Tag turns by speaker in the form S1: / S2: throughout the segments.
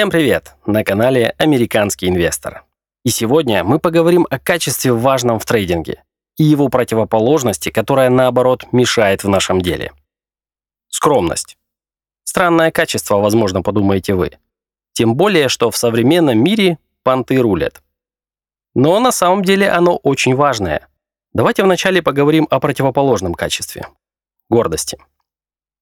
S1: Всем привет! На канале «Американский инвестор». И сегодня мы поговорим о качестве важном в трейдинге и его противоположности, которая, наоборот, мешает в нашем деле. Скромность. Странное качество, возможно, подумаете вы. Тем более, что в современном мире понты рулят. Но на самом деле оно очень важное. Давайте вначале поговорим о противоположном качестве – гордости.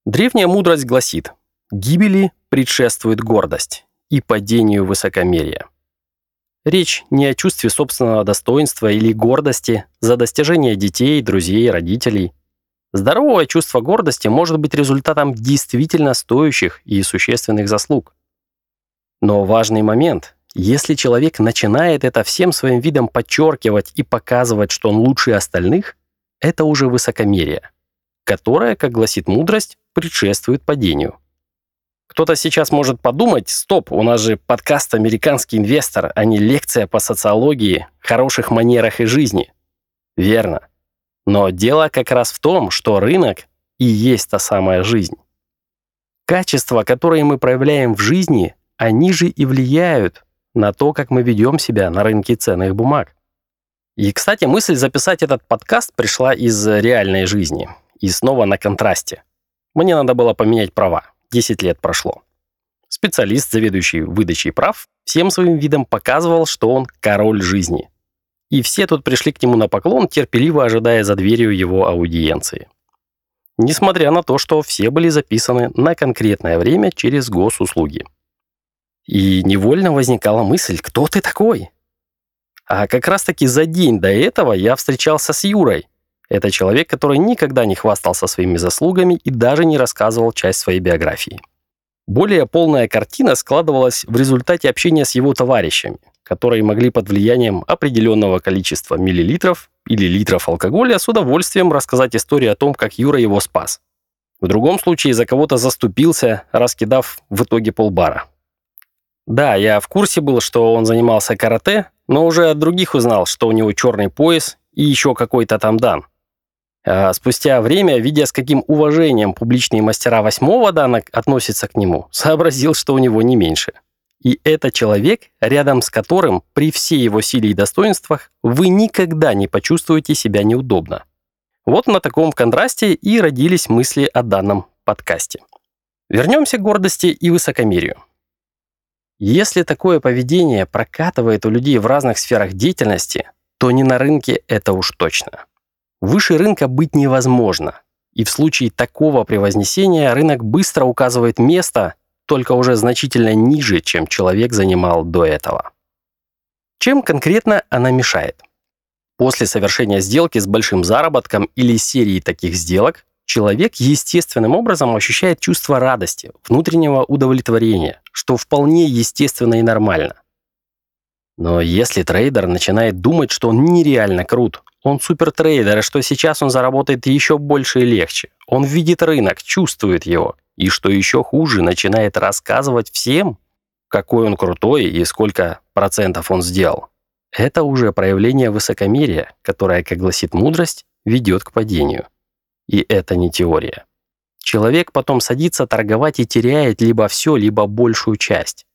S1: Древняя мудрость гласит, гибели предшествует гордость и падению высокомерия. Речь не о чувстве собственного достоинства или гордости за достижения детей, друзей, родителей. Здоровое чувство гордости может быть результатом действительно стоящих и существенных заслуг. Но важный момент – если человек начинает это всем своим видом подчеркивать и показывать, что он лучше остальных, это уже высокомерие, которое, как гласит мудрость, предшествует падению. Кто-то сейчас может подумать, стоп, у нас же подкаст «Американский инвестор», а не лекция по социологии, хороших манерах и жизни. Верно. Но дело как раз в том, что рынок и есть та самая жизнь. Качества, которые мы проявляем в жизни, они же и влияют на то, как мы ведем себя на рынке ценных бумаг. И, кстати, мысль записать этот подкаст пришла из реальной жизни. И снова на контрасте. Мне надо было поменять права. 10 лет прошло. Специалист, заведующий выдачей прав, всем своим видом показывал, что он король жизни. И все тут пришли к нему на поклон, терпеливо ожидая за дверью его аудиенции. Несмотря на то, что все были записаны на конкретное время через госуслуги. И невольно возникала мысль, кто ты такой? А как раз-таки за день до этого я встречался с Юрой, это человек, который никогда не хвастался своими заслугами и даже не рассказывал часть своей биографии. Более полная картина складывалась в результате общения с его товарищами, которые могли под влиянием определенного количества миллилитров или литров алкоголя с удовольствием рассказать историю о том, как Юра его спас. В другом случае за кого-то заступился, раскидав в итоге полбара. Да, я в курсе был, что он занимался карате, но уже от других узнал, что у него черный пояс и еще какой-то там дан. А спустя время, видя, с каким уважением публичные мастера восьмого дана относятся к нему, сообразил, что у него не меньше. И это человек, рядом с которым, при всей его силе и достоинствах, вы никогда не почувствуете себя неудобно. Вот на таком контрасте и родились мысли о данном подкасте. Вернемся к гордости и высокомерию. Если такое поведение прокатывает у людей в разных сферах деятельности, то не на рынке это уж точно. Выше рынка быть невозможно. И в случае такого превознесения рынок быстро указывает место, только уже значительно ниже, чем человек занимал до этого. Чем конкретно она мешает? После совершения сделки с большим заработком или серии таких сделок, человек естественным образом ощущает чувство радости, внутреннего удовлетворения, что вполне естественно и нормально. Но если трейдер начинает думать, что он нереально крут, он супертрейдер, и что сейчас он заработает еще больше и легче. Он видит рынок, чувствует его. И что еще хуже, начинает рассказывать всем, какой он крутой и сколько процентов он сделал. Это уже проявление высокомерия, которое, как гласит мудрость, ведет к падению. И это не теория. Человек потом садится торговать и теряет либо все, либо большую часть.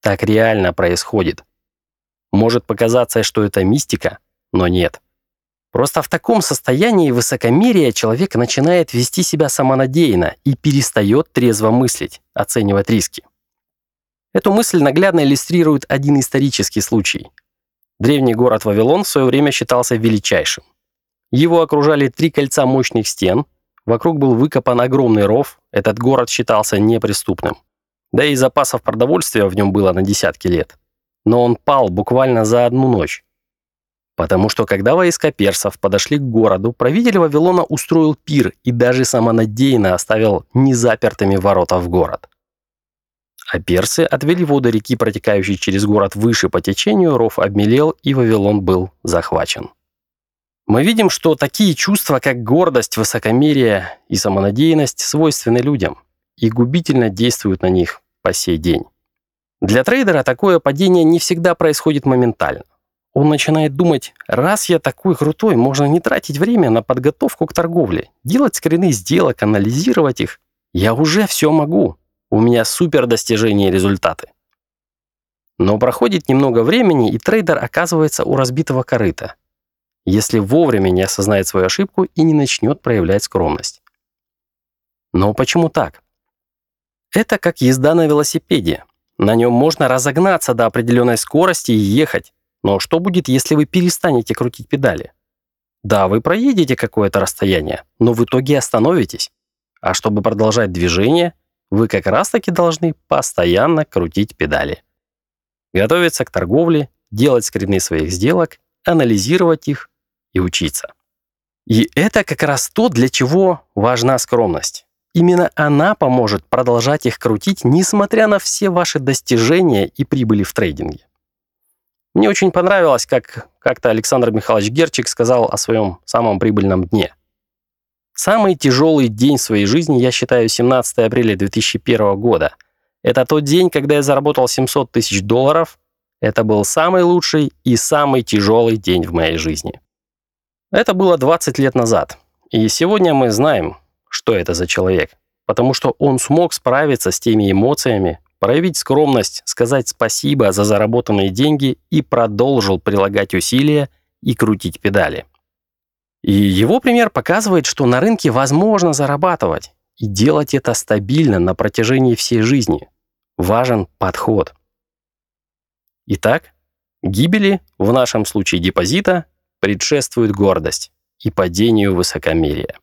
S1: Так реально происходит. Может показаться, что это мистика, но нет. Просто в таком состоянии высокомерия человек начинает вести себя самонадеянно и перестает трезво мыслить, оценивать риски. Эту мысль наглядно иллюстрирует один исторический случай. Древний город Вавилон в свое время считался величайшим. Его окружали три кольца мощных стен, вокруг был выкопан огромный ров, этот город считался неприступным. Да и запасов продовольствия в нем было на десятки лет. Но он пал буквально за одну ночь. Потому что когда войска персов подошли к городу, правитель Вавилона устроил пир и даже самонадеянно оставил незапертыми ворота в город. А персы отвели воду реки, протекающей через город выше по течению, ров обмелел, и Вавилон был захвачен. Мы видим, что такие чувства, как гордость, высокомерие и самонадеянность, свойственны людям и губительно действуют на них по сей день. Для трейдера такое падение не всегда происходит моментально. Он начинает думать, раз я такой крутой, можно не тратить время на подготовку к торговле, делать скрины сделок, анализировать их. Я уже все могу. У меня супер достижения и результаты. Но проходит немного времени, и трейдер оказывается у разбитого корыта, если вовремя не осознает свою ошибку и не начнет проявлять скромность. Но почему так? Это как езда на велосипеде. На нем можно разогнаться до определенной скорости и ехать. Но что будет, если вы перестанете крутить педали? Да, вы проедете какое-то расстояние, но в итоге остановитесь. А чтобы продолжать движение, вы как раз-таки должны постоянно крутить педали. Готовиться к торговле, делать скрины своих сделок, анализировать их и учиться. И это как раз то, для чего важна скромность. Именно она поможет продолжать их крутить, несмотря на все ваши достижения и прибыли в трейдинге. Мне очень понравилось, как как-то Александр Михайлович Герчик сказал о своем самом прибыльном дне. Самый тяжелый день своей жизни я считаю 17 апреля 2001 года. Это тот день, когда я заработал 700 тысяч долларов. Это был самый лучший и самый тяжелый день в моей жизни. Это было 20 лет назад. И сегодня мы знаем, что это за человек, потому что он смог справиться с теми эмоциями, проявить скромность, сказать спасибо за заработанные деньги и продолжил прилагать усилия и крутить педали. И его пример показывает, что на рынке возможно зарабатывать и делать это стабильно на протяжении всей жизни. Важен подход. Итак, гибели, в нашем случае депозита, предшествует гордость и падению высокомерия.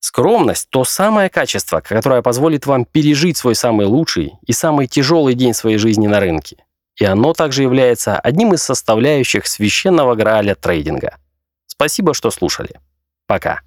S1: Скромность – то самое качество, которое позволит вам пережить свой самый лучший и самый тяжелый день своей жизни на рынке. И оно также является одним из составляющих священного грааля трейдинга. Спасибо, что слушали. Пока.